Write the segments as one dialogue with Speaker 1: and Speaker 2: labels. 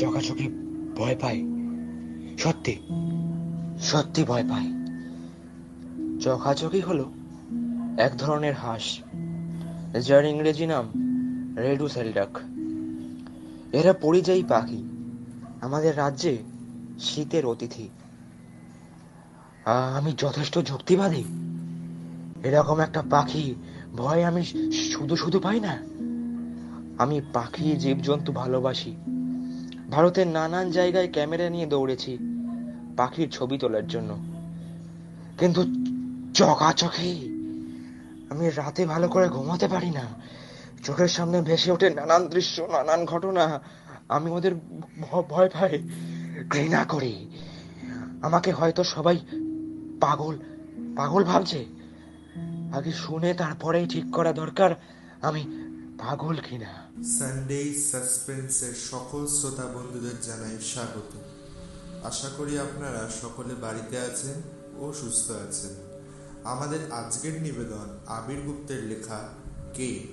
Speaker 1: চকাচকি ভয় পায়। সত্যি সত্যি ভয় পায়। চকাচকি হলো এক ধরনের হাঁস, যার ইংরেজি নাম রেডু সেলডাক এরা পরিযায়ী পাখি। আমাদের রাজ্যে শীতের অতিথি। আমি যথেষ্ট যুক্তিবাদী। এরকম একটা পাখি ভয় আমি শুধু শুধু পাই না। আমি পাখি, জীবজন্তু ভালোবাসি। ভারতের নানান জায়গায় ক্যামেরা নিয়ে দৌড়েছি, পাখির ছবি তোলার জন্য। কিন্তু চকাচকি আমি রাতে ভালো করে ঘুমাতে পারি না। চোখের সামনে ভেসে ওঠে নানান দৃশ্য, নানান ঘটনা। আমি ওদের ভয় পাই, ঘৃণা করি। আমাকে হয়তো সবাই পাগল পাগল ভাবছে। আগে শুনে তারপরেই ঠিক করা দরকার আমি পাগল কিনা।
Speaker 2: সানডে সাসপেন্সের সকল শ্রোতা বন্ধুদের জানাই স্বাগত। আশা করি আপনারা সকলে বাড়িতে আছেন ও সুস্থ আছেন। আমাদের আজকের নিবেদন আবির গুপ্তের লেখা কে?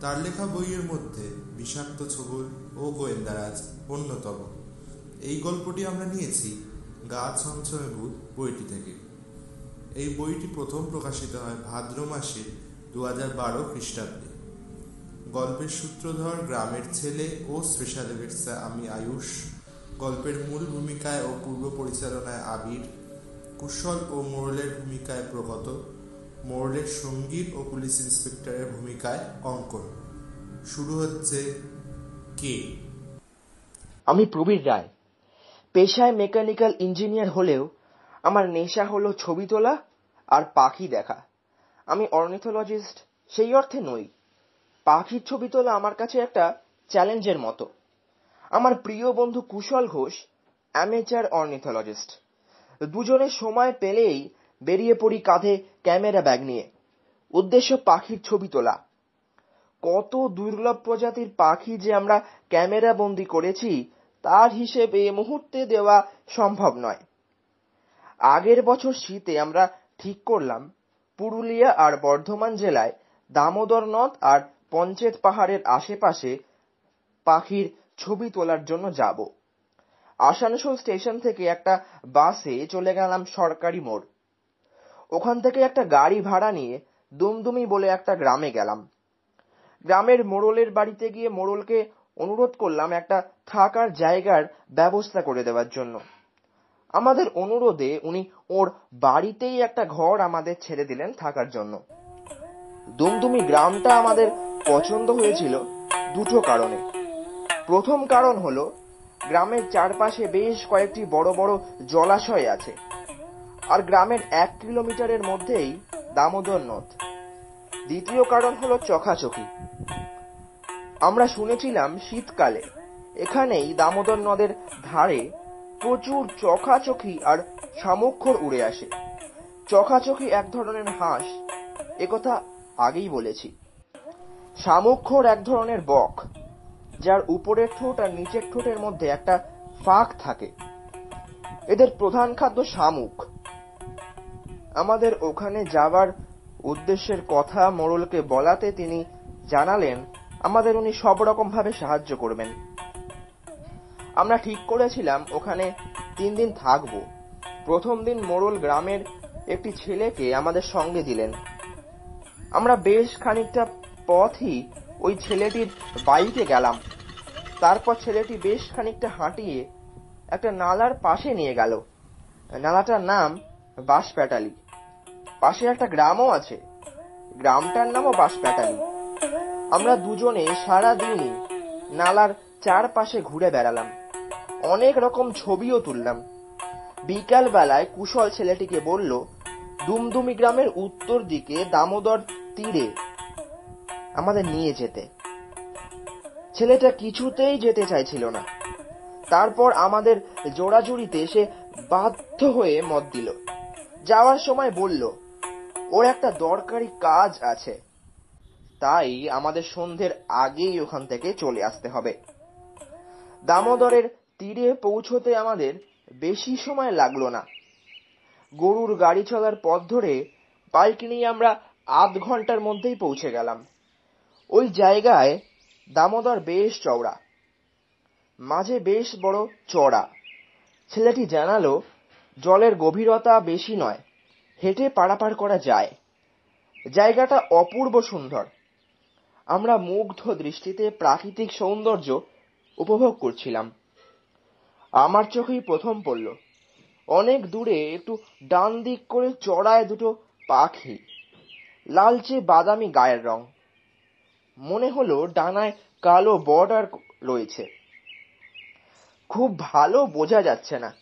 Speaker 2: তার লেখা বইয়ের মধ্যে বিষাক্ত ছবল ও গোয়েন্দারাজ অন্যতম। এই গল্পটি আমরা নিয়েছি গা ছমছমে ভূত বইটি থেকে। এই বইটি প্রথম প্রকাশিত হয় ভাদ্র মাসে দু হাজার বারো খ্রিস্টাব্দে। গল্পের সূত্রধর গ্রামের ছেলে ও স্পেশাল এফেক্টসে আমি আয়ুষ। গল্পের মূল ভূমিকায় ও পূর্ব পরিচালনায় আবির। কুশল ও মোরলের ভূমিকায় প্রগত। মোরলের সংগীত ও পুলিশ ইন্সপেক্টরের ভূমিকায় অঙ্কন। শুরু হচ্ছে কে?
Speaker 1: আমি প্রবীর রায়। পেশায় মেকানিক্যাল ইঞ্জিনিয়ার হলেও আমার নেশা হলো ছবি তোলা আর পাখি দেখা। আমি অর্নিথোলজিস্ট, সেই অর্থে নই। পাখির ছবি তোলা আমার কাছে একটা চ্যালেঞ্জের মতো। আমার প্রিয় বন্ধু কুশল ঘোষ অ্যামেচার অর্নিথোলজিস্ট দুজনে সময় পেলেই বেরিয়ে পড়ি কাঁধে ক্যামেরা ব্যাগ নিয়ে। উদ্দেশ্য পাখির ছবি তোলা। কত দুর্লভ প্রজাতির পাখি যে আমরা ক্যামেরা বন্দি করেছি, তার হিসেব এ মুহূর্তে দেওয়া সম্ভব নয়। আগের বছর শীতে আমরা ঠিক করলাম, পুরুলিয়া আর বর্ধমান জেলায় দামোদর নদ আর পঞ্চেত পাহাড়ের আশেপাশে পাখির ছবি তোলার জন্য যাব। আসানসোল স্টেশন থেকে একটা বাসে চলে গেলাম সরকারি মোড়। ওখান থেকে একটা গাড়ি ভাড়া নিয়ে দুমদুমি বলে একটা গ্রামে গেলাম। গ্রামের মোড়লের বাড়িতে গিয়ে মোড়লকে অনুরোধ করলাম একটা থাকার জায়গার ব্যবস্থা করে দেওয়ার জন্য। আমাদের অনুরোধে উনি ওর বাড়িতেই একটা ঘর আমাদের ছেড়ে দিলেন থাকার জন্য। দুমদুমি গ্রামটা আমাদের পছন্দ হয়েছিল দুটো কারণে। প্রথম কারণ হলো, গ্রামের চারপাশে বেশ কয়েকটি বড় বড় জলাশয় আছে, আর গ্রামের এক কিলোমিটারের মধ্যেই দামোদর নদ। দ্বিতীয় কারণ হলো চখাচকি। আমরা শুনেছিলাম শীতকালে এখানেই দামোদর নদের ধারে প্রচুর চখাচকি আর শামুক্ষর উড়ে আসে। চখাচকি এক ধরনের হাঁস, একথা আগেই বলেছি। শামুক্ষর এক ধরনের বক, যার উপরের ঠোঁট আর নিচের ঠোঁটের মধ্যে একটা ফাঁক থাকে। এদের প্রধান খাদ্য শামুক। আমাদের ওখানে যাবার উদ্দেশ্যের কথা মোড়লকে বলাতে তিনি জানালেন, আমাদের উনি সব রকম ভাবে সাহায্য করবেন। আমরা ঠিক করেছিলাম, ওখানে তিন দিন থাকব। প্রথম দিন মোড়ল গ্রামের একটি ছেলেকে আমাদের সঙ্গে দিলেন। আমরা বেশ খানিকটা পথই ওই ছেলেটির বাইকে গেলাম। তারপর ছেলেটি বেশ খানিকটা হাঁটিয়ে একটা নালার পাশে নিয়ে গেল। নালাটার নাম বাঁশপ্যাটালি। পাশে একটা গ্রামও আছে। গ্রামটার নামও বাঁশপ্যাটালি। আমরা দুজনে সারা দিনই নালার চারপাশে ঘুরে বেড়ালাম। অনেক রকম ছবিও তুললাম। বিকাল বেলায় কুশল ছেলেটিকে বলল, দুমদুমি গ্রামের উত্তর দিকে দামোদর তীরে আমাদের নিয়ে যেতে। ছেলেটা কিছুতেই যেতে চাইছিল না। তারপর আমাদের জোড়াজুড়িতে সে বাধ্য হয়ে মত দিল। যাওয়ার সময় বলল, ওর একটা দরকারি কাজ আছে। তাই আমাদের সন্ধ্যের আগেই ওখান থেকে চলে আসতে হবে। দামোদরের তীরে পৌঁছতে আমাদের বেশি সময় লাগল না। গরুর গাড়ি চলার পথ ধরে বাইক নিয়ে আমরা আধ ঘণ্টার মধ্যেই পৌঁছে গেলাম। ওই জায়গায় দামোদর বেশ চওড়া, মাঝে বেশ বড় চড়া ছেলেটি জানালো, জলের গভীরতা বেশি নয়, হেঁটে পারাপার করা যায়। জায়গাটা অপূর্ব সুন্দর। আমরা মুগ্ধ দৃষ্টিতে প্রাকৃতিক সৌন্দর্য উপভোগ করছিলাম। আমার চোখেই প্রথম পড়ল। অনেক দূরে একটু ডান দিক করে চড়ায় দুটো পাখি, লালচে বাদামি গায়ের রং। মনে হলো ডানায় কালো বর্ডার রয়েছে। খুব ভালো বোঝা যাচ্ছে না।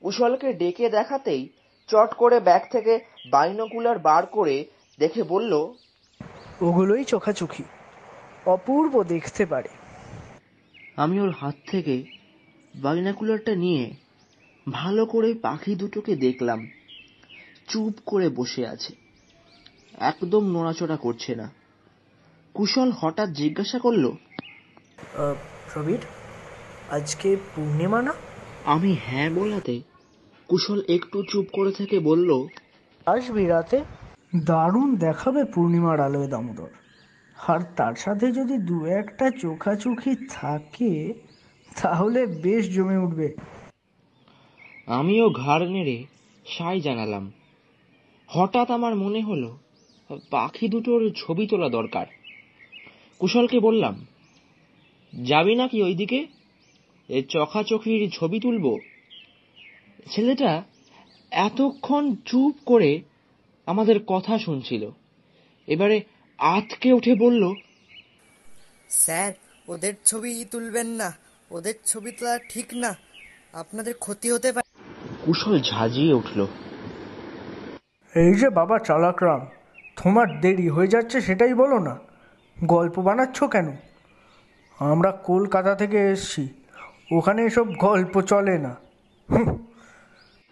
Speaker 1: কুশলকে ডেকে দেখাতেই চট করে ব্যাগ থেকে বাইনোকুলার বার করে দেখে বলল
Speaker 3: ওগুলোই চোখাচোখি। অপূর্ব দেখতে পারে।
Speaker 1: আমি ওর হাত থেকে বাইনাকুলারটা নিয়ে ভালো করে পাখি দুটোকে দেখলাম। চুপ করে বসে আছে। একদম নড়াচড়া করছে না। কুশল হঠাৎ জিজ্ঞাসা করল
Speaker 3: প্রবীর আজকে পূর্ণিমা না?
Speaker 1: আমি হ্যাঁ বলাতে কুশল একটু চুপ করে থেকে বলল
Speaker 3: আসবি রাতে? দারুণ দেখাবে পূর্ণিমার আলোয় দামোদর। আর তার সাথে যদি দু একটা চোখাচোখি থাকে তাহলে বেশ জমে উঠবে।
Speaker 1: আমিও ঘাড় নেড়ে সাই জানালাম। হঠাৎ আমার মনে হলো পাখি দুটোর ছবি তোলা দরকার। কুশলকে বললাম যাবি নাকি ওইদিকে? এ চখাচখির ছবি তুলবো? ছেলেটা এতক্ষণ চুপ করে আমাদের কথা শুনছিল। এবারে আতকে উঠে বলল
Speaker 4: স্যার ওদের ছবি তুলবেন না। ওদের ছবি তোলা ঠিক না। আপনাদের ক্ষতি হতে পারে।
Speaker 1: কুশল ঝাঁঝিয়ে উঠল
Speaker 3: এই যে বাবা চালাকরাম তোমার দেরি হয়ে যাচ্ছে সেটাই বলো না। গল্প বানাচ্ছ কেন? আমরা কলকাতা থেকে এসছি। ওখানে এসব গল্প চলে না।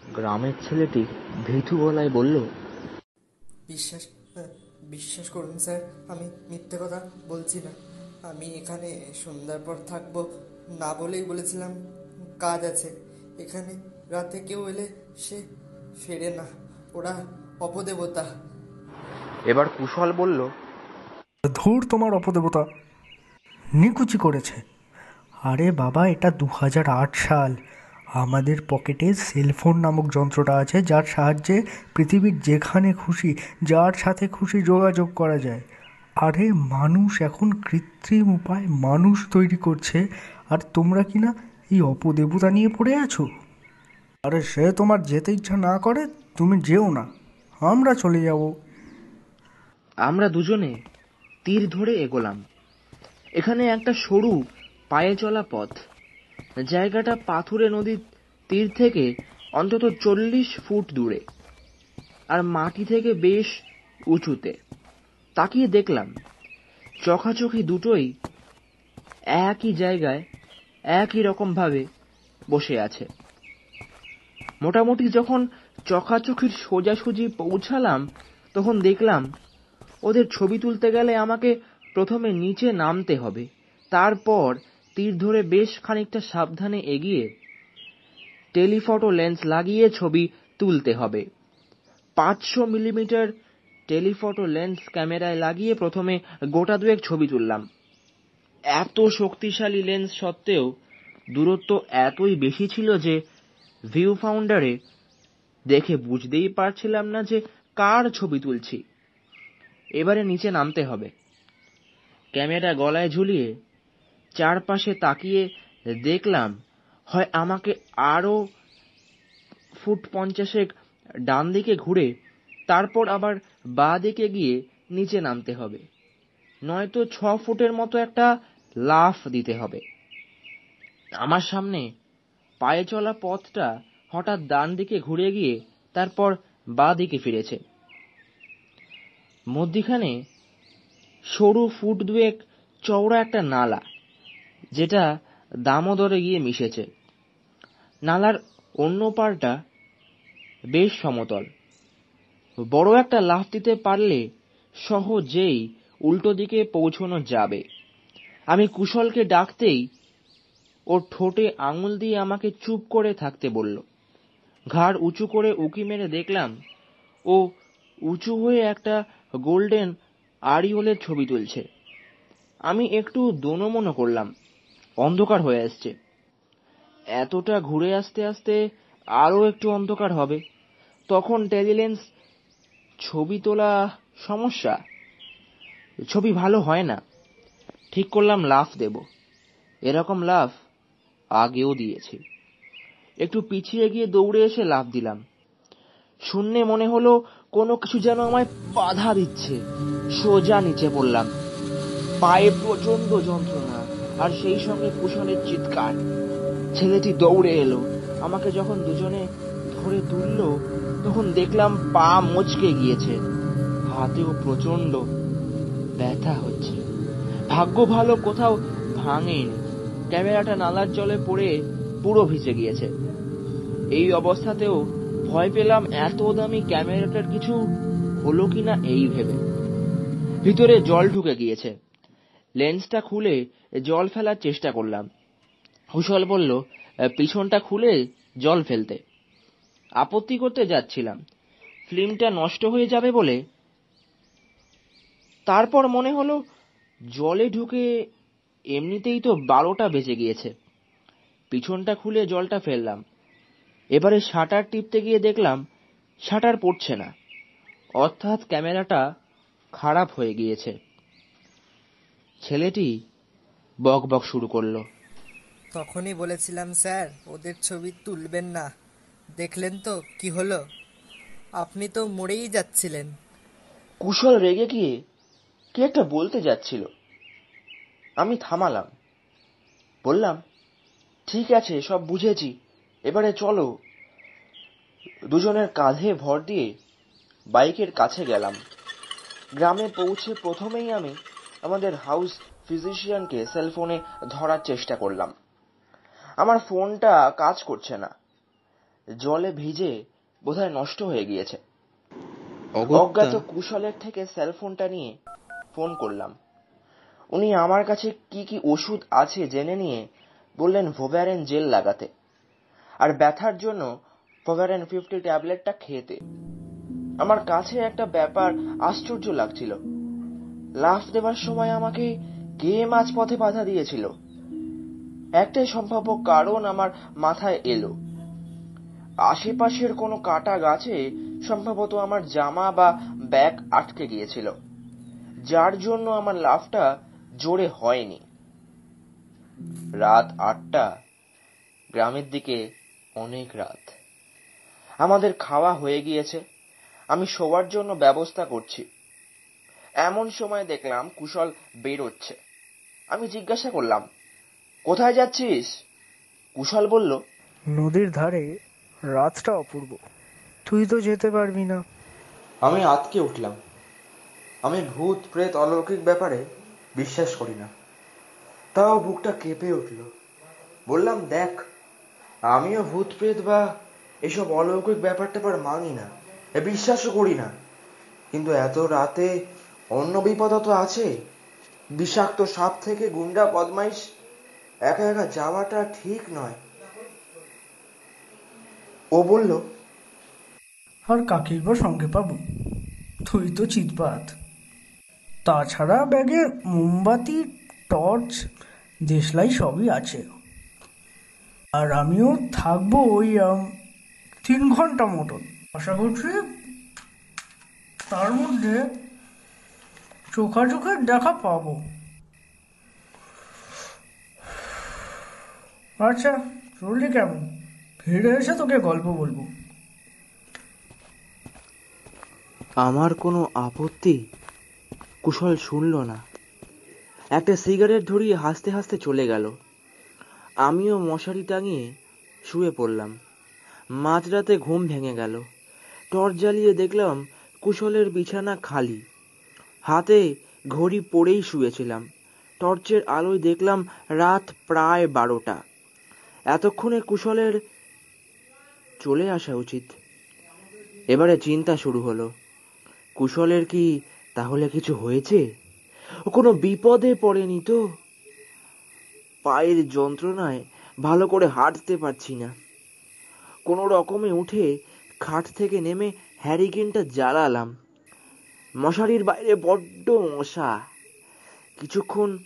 Speaker 1: গ্রামের ছেলেটি ভীতু গলায় বলল
Speaker 4: বিশ্বাস বিশ্বাস করুন স্যার আমি মিথ্যে কথা বলছি না। আমি এখানে সন্ধ্যার পর থাকব না বলেই বলেছিলাম কাজ আছে। এখানে রাতে কেউ এলে সে ফেরে না ওরা অপদেবতা।
Speaker 1: এবার কুশল বলল
Speaker 3: ধুর তোমার অপদেবতা। নিকুচি করেছে। আরে বাবা, এটা দু হাজার আট সাল। আমাদের পকেটে সেলফোন নামক যন্ত্রটা আছে, যার সাহায্যে পৃথিবীর যেখানে খুশি, যার সাথে খুশি যোগাযোগ করা যায়। আরে মানুষ এখন কৃত্রিম উপায় মানুষ তৈরি করছে, আর তোমরা কি না এই অপদেবতা নিয়ে পড়ে আছো? আরে সে তোমার যেতে ইচ্ছা না করে, তুমি যেও না। আমরা চলে যাব।
Speaker 1: আমরা দুজনে তীর ধরে এগোলাম। এখানে একটা সরু, পায়ে চলা পথ। জায়গাটা পাথুরে নদীর তীর থেকে অন্তত চল্লিশ ফুট দূরে আর মাটি থেকে বেশ উঁচুতে। তাকিয়ে দেখলাম, চোখাচোখি দুটোই একই জায়গায়, একই রকম ভাবে বসে আছে। মোটামুটি যখন চোখাচোখির সোজাসুজি পৌঁছালাম, তখন দেখলাম ওদের ছবি তুলতে গেলে আমাকে প্রথমে নিচে নামতে হবে। তারপর তীর ধরে বেশ খানিকটা সাবধানে এগিয়ে টেলিফটো লেন্স লাগিয়ে ছবি তুলতে হবে। পাঁচশো মিলিমিটার টেলিফটো লেন্স ক্যামেরায় লাগিয়ে প্রথমে গোটা দুয়েক ছবি তুললাম। এত শক্তিশালী লেন্স সত্ত্বেও দূরত্ব এতই বেশি ছিল যে ভিউ ফাউন্ডারে দেখে বুঝতেই পারছিলাম না যে কার ছবি তুলছি। এবারে নিচে নামতে হবে। ক্যামেরা গলায় ঝুলিয়ে চারপাশে তাকিয়ে দেখলাম, হয় আমাকে আরও ফুট পঞ্চাশেক ডান দিকে ঘুরে তারপর আবার বাঁ দিকে গিয়ে নিচে নামতে হবে। নয়তো ছ ফুটের মতো একটা লাফ দিতে হবে। আমার সামনে পায়ে চলা পথটা হঠাৎ ডান দিকে ঘুরে গিয়ে তারপর বাঁ দিকে ফিরেছে। মধ্যিখানে সরু ফুট দুয়েক চওড়া একটা নালা, যেটা দামোদরে গিয়ে মিশেছে। নালার অন্য পাড়টা বেশ সমতল। বড় একটা লাফ দিতে পারলে সহজেই উল্টো দিকে পৌঁছানো যাবে। আমি কুশলকে ডাকতেই ওর ঠোঁটে আঙুল দিয়ে আমাকে চুপ করে থাকতে বলল। ঘাড় উঁচু করে উকি মেরে দেখলাম ও উঁচু হয়ে একটা গোল্ডেন আড়িওলের ছবি তুলছে। আমি একটু দোনমনো করলাম। অন্ধকার হয়ে আসছে। এতটা ঘুরে আসতে আসতে আরও একটু অন্ধকার হবে। তখন টেলিলেন্স ছবি তোলা সমস্যা? ছবি ভালো হয় না। ঠিক করলাম লাফ দেব। এরকম লাফ আগেও দিয়েছি। একটু পিছিয়ে গিয়ে দৌড়ে এসে লাফ দিলাম। শূন্যে মনে হলো কোনো কিছু যেন আমায় বাধা দিচ্ছে। সোজা নিচে পড়লাম। পায়ে প্রচণ্ড যন্ত্রণা, আর সেই সঙ্গে কুশলের চিৎকার। ছেলেটি দৌড়ে এলো। আমাকে যখন দুজনে ধরে তুললো, তখন দেখলাম পা মচকে গিয়েছে। হাতেও প্রচণ্ড ব্যথা হচ্ছে। ভাগ্য ভালো কোথাও ভাঙেনি। ক্যামেরাটা নালার জলে পড়ে পুরো ভিজে গিয়েছে। এই অবস্থাতেও ভয় পেলাম এত দামি ক্যামেরাটার কিছু হলো কিনা এই ভেবে। ভিতরে জল ঢুকে গিয়েছে। লেন্সটা খুলে জল ফেলার চেষ্টা করলাম। কুশল বলল পিছনটা খুলে জল ফেলতে। আপত্তি করতে যাচ্ছিলাম। ফিল্মটা নষ্ট হয়ে যাবে বলে। তারপর মনে হলো, জলে ঢুকে এমনিতেই তো বারোটা বেজে গিয়েছে। পিছনটা খুলে জলটা ফেললাম। এবারে শাটার টিপতে গিয়ে দেখলাম শাটার পড়ছে না। অর্থাৎ ক্যামেরাটা খারাপ হয়ে গিয়েছে। ছেলেটি বক বক শুরু করল।
Speaker 4: তখনই বলেছিলাম স্যার ওদের ছবি তুলবেন না। দেখলেন তো কি হলো? আপনি তো মরেই যাচ্ছিলেন।
Speaker 1: কুশল রেগে গিয়ে কে একটা বলতে যাচ্ছিল। আমি থামালাম। বললাম ঠিক আছে সব বুঝেছি। এবারে চলো দুজনের কাঁধে ভর দিয়ে বাইকের কাছে গেলাম। গ্রামে পৌঁছে প্রথমেই আমি আমাদের হাউস ফিজিশিয়ানকে সেলফোনে ধরার চেষ্টা করলাম। আমার ফোনটা কাজ করছে না। জলে ভিজে বোধহয় নষ্ট হয়ে গিয়েছে। অজ্ঞাত কুশলের থেকে সেলফোনটা নিয়ে ফোন করলাম। উনি আমার কাছে কি কি ওষুধ আছে জেনে নিয়ে বললেন ভোভ্যারেন জেল লাগাতে। আর ব্যথার জন্য ভোভ্যারেন ফিফটি ট্যাবলেটটা খেতে আমার কাছে একটা ব্যাপার আশ্চর্য লাগছিল। লাফ দেবার সময় আমাকে কে মাঝপথে বাধা দিয়েছিল? একটাই সম্ভাব্য কারণ আমার মাথায় এলো। আশেপাশের কোনো কাটা গাছে সম্ভবত আমার জামা বা ব্যাগ আটকে গিয়েছিল, যার জন্য আমার লাফটা জোরে হয়নি। রাত আটটা, গ্রামের দিকে অনেক রাত। আমাদের খাওয়া হয়ে গিয়েছে। আমি শোয়ার জন্য ব্যবস্থা করছি। এমন সময় দেখলাম কুশল বেরোচ্ছে। আমি জিজ্ঞাসা করলাম কোথায় যাচ্ছিস? কুশল বলল
Speaker 3: নদীর ধারে রাতটা অপূর্ব। তুই তো যেতে পারবি না।
Speaker 1: আমি আতকে উঠলাম। আমি ভূত প্রেত অলৌকিক ব্যাপারে বিশ্বাস করি না। তাও বুকটা কেঁপে উঠল। বললাম দেখ আমিও ভূত প্রেত বা এসব অলৌকিক ব্যাপার ট্যাপার মানি না। বিশ্বাসও করি না। কিন্তু এত রাতে অন্য বিপদ তো আছে। বিষাক্ত সাপ থেকে গুন্ডা বদমাইশ একা একা যাওয়াটা ঠিক নয়। ও বলল,
Speaker 3: আর কাকির বা সঙ্গে পাবো? তুই তো চিৎপাত। তাছাড়া ব্যাগে মোমবাতি, টর্চ, দেশলাই সবই আছে। আর আমিও থাকব ওই তিন ঘণ্টা মতন। আশা করছি তার মধ্যে চোখা চোখের দেখা পাবো। আচ্ছা চললি কেমন? ফিরে এসে তোকে গল্প বলব।
Speaker 1: আমার কোনো আপত্তি? কুশল শুনল না। একটা সিগারেট ধরিয়ে হাসতে হাসতে চলে গেল। আমিও মশারি টাঙিয়ে শুয়ে পড়লাম। মাঝরাতে ঘুম ভেঙে গেল। টর্চ জ্বালিয়ে দেখলাম কুশলের বিছানা খালি। হাতে ঘড়ি পরেই শুয়েছিলাম। টর্চের আলোয় দেখলাম রাত প্রায় বারোটা। এতক্ষণে কুশলের চলে আসা উচিত। এবারে চিন্তা শুরু হলো। কুশলের কি তাহলে কিছু হয়েছে? ও কোনো বিপদে পড়েনি তো? পায়ের যন্ত্রণায় ভালো করে হাঁটতে পারছি না। কোনো রকমে উঠে খাট থেকে নেমে হ্যারিকেনটা জ্বালালাম। মশারির বাইরে বড্ড মশা। কিছুক্ষণ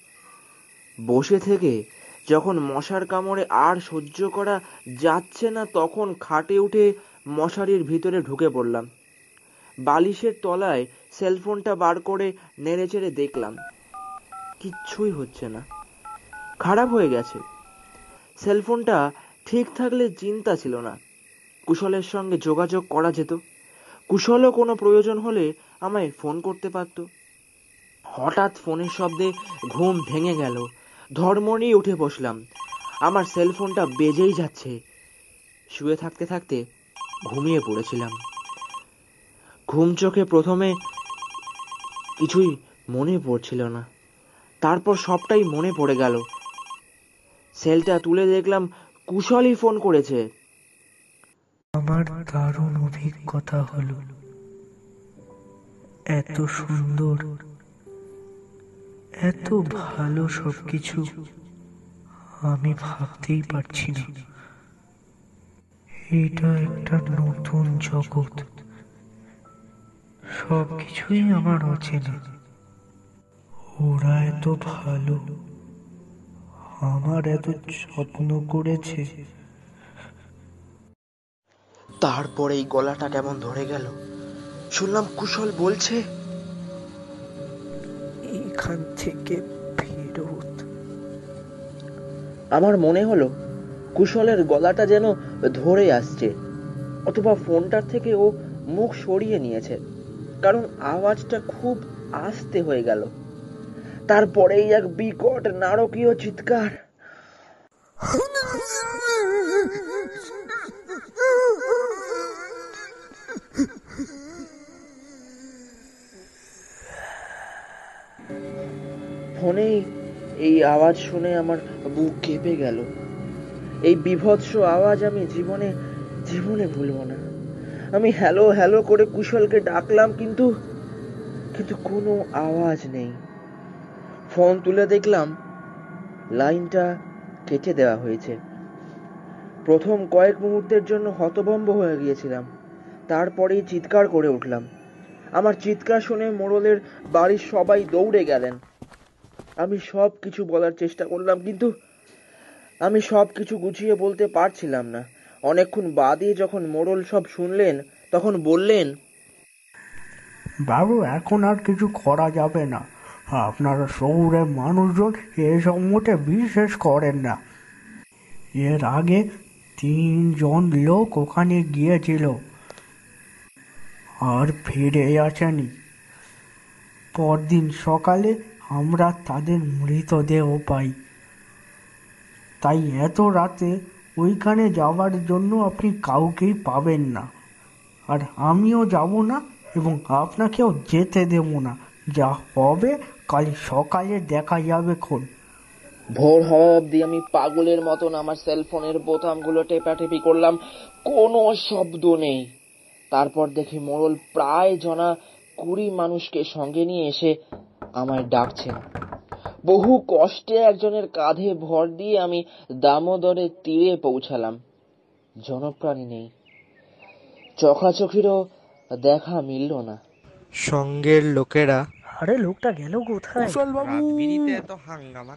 Speaker 1: বসে থেকে যখন মশার কামড়ে আর সহ্য করা যাচ্ছে না, তখন খাটে উঠে মশারির ভিতরে ঢুকে পড়লাম। বালিশের তলায় সেলফোনটা বার করে নেড়ে চেড়ে দেখলাম। কিচ্ছুই হচ্ছে না। খারাপ হয়ে গেছে। সেলফোনটা ঠিক থাকলে চিন্তা ছিল না। কুশলের সঙ্গে যোগাযোগ করা যেত। কুশলও কোনো প্রয়োজন হলে আমায় ফোন করতে পারত। হঠাৎ ফোনের শব্দে ঘুম ভেঙে গেল। ধর্মনি উঠে বসলাম। আমার সেলফোনটা বেজেই যাচ্ছে। শুয়ে থাকতে থাকতে ঘুমিয়ে পড়েছিলাম। ঘুম চোখে প্রথমে কিছুই মনে পড়ছিল না। তারপর সবটাই মনে পড়ে গেল। সেলটা তুলে দেখলাম কুশলই ফোন করেছে।
Speaker 3: আমার দারুণ অভিজ্ঞতা হলো এত সুন্দর, এত ভালো সবকিছু আমি ভাবতেই পারছি না। এটা একটা নতুন জগৎ। সবকিছুই আমার অচেনা। ওরা এত ভালো। আমার এত যত্ন করেছে।
Speaker 1: তারপরেই গলাটা কেমন ধরে গেল? শুনলাম কুশল বলছে
Speaker 3: এখান থেকে ফেরত।
Speaker 1: আমার মনে হলো কুশলের গলাটা যেন ধরে আসছে অথবা ফোনটার থেকে ও মুখ সরিয়ে নিয়েছে কারণ আওয়াজটা খুব আস্তে হয়ে গেল। তারপরেই এক বিকট নারকীয় চিৎকার। ফোনেই এই আওয়াজ শুনে আমার বুক কেঁপে গেল। এই বিভৎস আওয়াজ আমি জীবনে জীবনে ভুলবো না। আমি হ্যালো হ্যালো করে কুশলকে ডাকলাম, কিন্তু কিন্তু কোনো আওয়াজ নেই। ফোন তুলে দেখলাম লাইনটা কেটে দেওয়া হয়েছে। প্রথম কয়েক মুহূর্তের জন্য হতভম্ব হয়ে গিয়েছিলাম। তারপরেই চিৎকার করে উঠলাম। আমার চিৎকার শুনে মোড়লের বাড়ির সবাই দৌড়ে গেলেন। আমি সব কিছু বলার চেষ্টা করলাম, কিন্তু আমি সব কিছু গুছিয়ে বলতে পারছিলাম না। অনেকক্ষণ বাদে যখন মোড়ল সব শুনলেন, তখন বললেন,
Speaker 3: বাবু, এখন আর কিছু করা যাবে না। আপনারা শহুরের মানুষজন এসব মোটে বিশ্বাস করেন না। এর আগে তিনজন লোক ওখানে গিয়েছিল আর ফিরে আসেনি। পরদিন সকালে আমরা তাদের মৃতদেহ পাই। তাই এত রাতে ওইখানে যাওয়ার জন্য আপনি কাউকেই পাবেন না। আর আমিও যাব না এবং আপনাকেও যেতে দেব না। যা হবে কাল সকালে দেখা যাবে খুন।
Speaker 1: ভোর হওয়া অবধি আমি পাগলের মতন আমার সেলফোনের বোতামগুলো টেপাটেপি করলাম কোনো শব্দ নেই। তারপর দেখি মোড়ল প্রায় জনা কুড়ি মানুষকে সঙ্গে নিয়ে এসে আমায় ডাকছেন। বহু কষ্টে একজনের কাঁধে ভর দিয়ে আমি দামোদরের তীরে পৌঁছালাম। জনপ্রাণী নেই। চোখাচোখিরও দেখা মিলল না।
Speaker 5: সঙ্গের লোকেরা
Speaker 3: আরে লোকটা গেল কোথায়?
Speaker 5: রাতবিরিতে এত হাঙ্গামা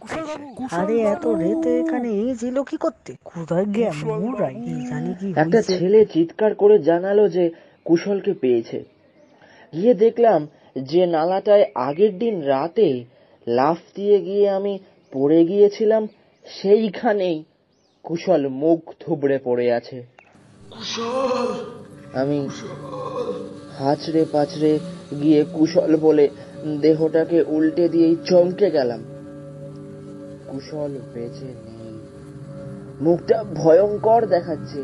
Speaker 3: আরে এত রেতে এখানে এই ছিল কি করতে? কোথায় গেল? মোরাই জানি কি
Speaker 1: একটা ছেলে চিৎকার করে জানালো যে কুশলকে পেয়েছে। গিয়ে দেখলাম যে নালাটায় আগের দিন রাতে লাফ দিয়ে গিয়ে আমি পড়ে গিয়েছিলাম সেইখানেই কুশল মুখ থুবড়ে পড়ে আছে। আমি হাঁচড়ে পাচড়ে গিয়ে কুশল বলে দেহটাকে উল্টে দিয়েই চমকে গেলাম। কুশল বেঁচে নেই। মুখটা ভয়ঙ্কর দেখাচ্ছে।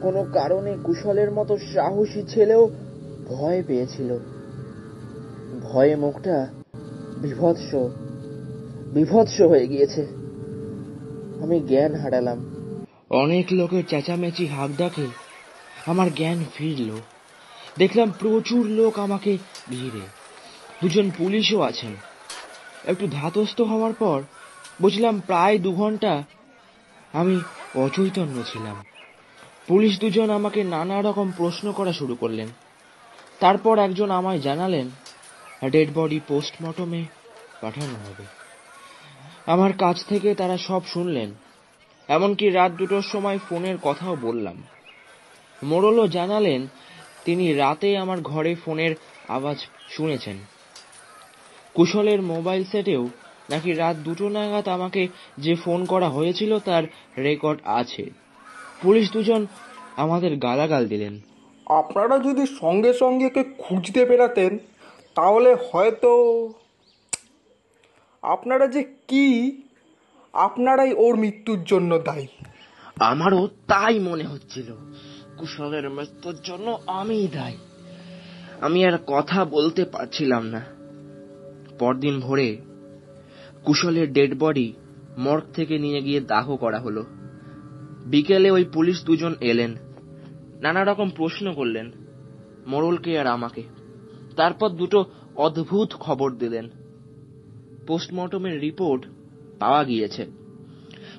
Speaker 1: কোনো কারণে কুশলের মতো সাহসী ছেলেও ভয় পেয়েছিল। ভয়ে মুখটা বিভৎস বিভৎস হয়ে গিয়েছে। আমি জ্ঞান হারালাম। অনেক লোকের চেঁচামেচি হাঁক ডাকে, আমার জ্ঞান ফিরল। দেখলাম প্রচুর লোক আমাকে ঘিরে। দুজন পুলিশও আছেন। একটু ধাতস্থ হওয়ার পর বুঝলাম প্রায় দু ঘণ্টা আমি অচৈতন্য ছিলাম। পুলিশ দুজন আমাকে নানা রকম প্রশ্ন করা শুরু করলেন। তারপর একজন আমায় জানালেন ডেড বডি পোস্টমর্টমে পাঠানো হবে। আমার কাছ থেকে তারা সব শুনলেন। এমনকি রাত দুটোর সময় ফোনের কথাও বললাম। মোরলও জানালেন তিনি রাতে আমার ঘরে ফোনের আওয়াজ শুনেছেন। কুশলের মোবাইল সেটেও নাকি রাত দুটো নাগাদ আমাকে যে ফোন করা হয়েছিল তার রেকর্ড আছে। পুলিশ দুজন আমাদের গালাগাল দিলেন।
Speaker 6: আপনারা যদি সঙ্গে সঙ্গে একে খুঁজতে পেরাতেন তাহলে হয়তো আপনারা যে কি আপনারাই ওর মৃত্যুর জন্য দায়ী।
Speaker 1: আমারও তাই মনে হচ্ছিল। কুশলের মৃত্যুর জন্য আমিই দায়ী। আমি আর কথা বলতে পারছিলাম না। পরদিন ভোরে কুশলের ডেড বডি মর্গ থেকে নিয়ে গিয়ে দাহ করা হলো। বিকেলে ওই পুলিশ দুজন এলেন। নানা রকম প্রশ্ন করলেন মোড়লকে আর আমাকে। তারপর দুটো অদ্ভুত খবর দিলেন। পোস্টমর্টমের রিপোর্ট পাওয়া গিয়েছে।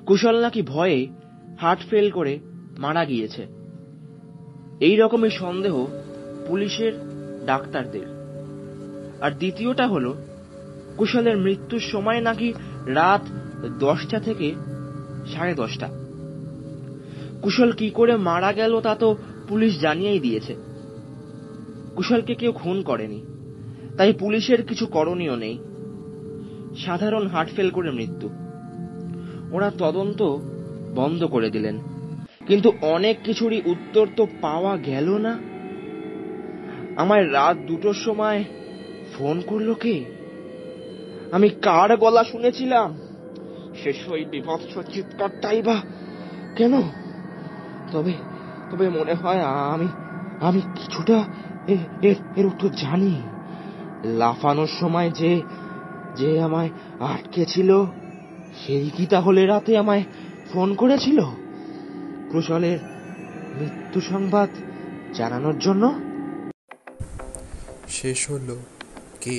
Speaker 1: কুশল নাকি ভয়ে হার্ট ফেল করে মারা গিয়েছে। এই রকমের সন্দেহ পুলিশের ডাক্তারদের। আর দ্বিতীয়টা হলো, কুশলের মৃত্যুর সময় নাকি রাত দশটা থেকে সাড়ে দশটা। কুশল কি করে মারা গেল তা তো পুলিশ জানিয়েই দিয়েছে। কুশলকে কেউ খুন করেনি, তাই পুলিশের কিছু করণীয় নেই। সাধারণ হার্ট ফেল করে মৃত্যু। ওরা তদন্ত বন্ধ করে দিলেন। কিন্তু অনেক কিছুরই উত্তর তো পাওয়া গেল না। আমায় রাত দুটোর সময় ফোন করল কে? আমি কার গলা শুনেছিলাম? শেষ ওই বিভৎস চিৎকারটাই বা কেন? তবে তবে মনে হয় আমি আমি কিছুটা এর উত্তর জানি। লাফানোর সময় যে যে আমায় আটকে ছিল সেই কি তাহলে রাতে আমায় ফোন করেছিল? কুশলের মৃত্যু সংবাদ জানানোর জন্য
Speaker 2: শেষ হলো কে?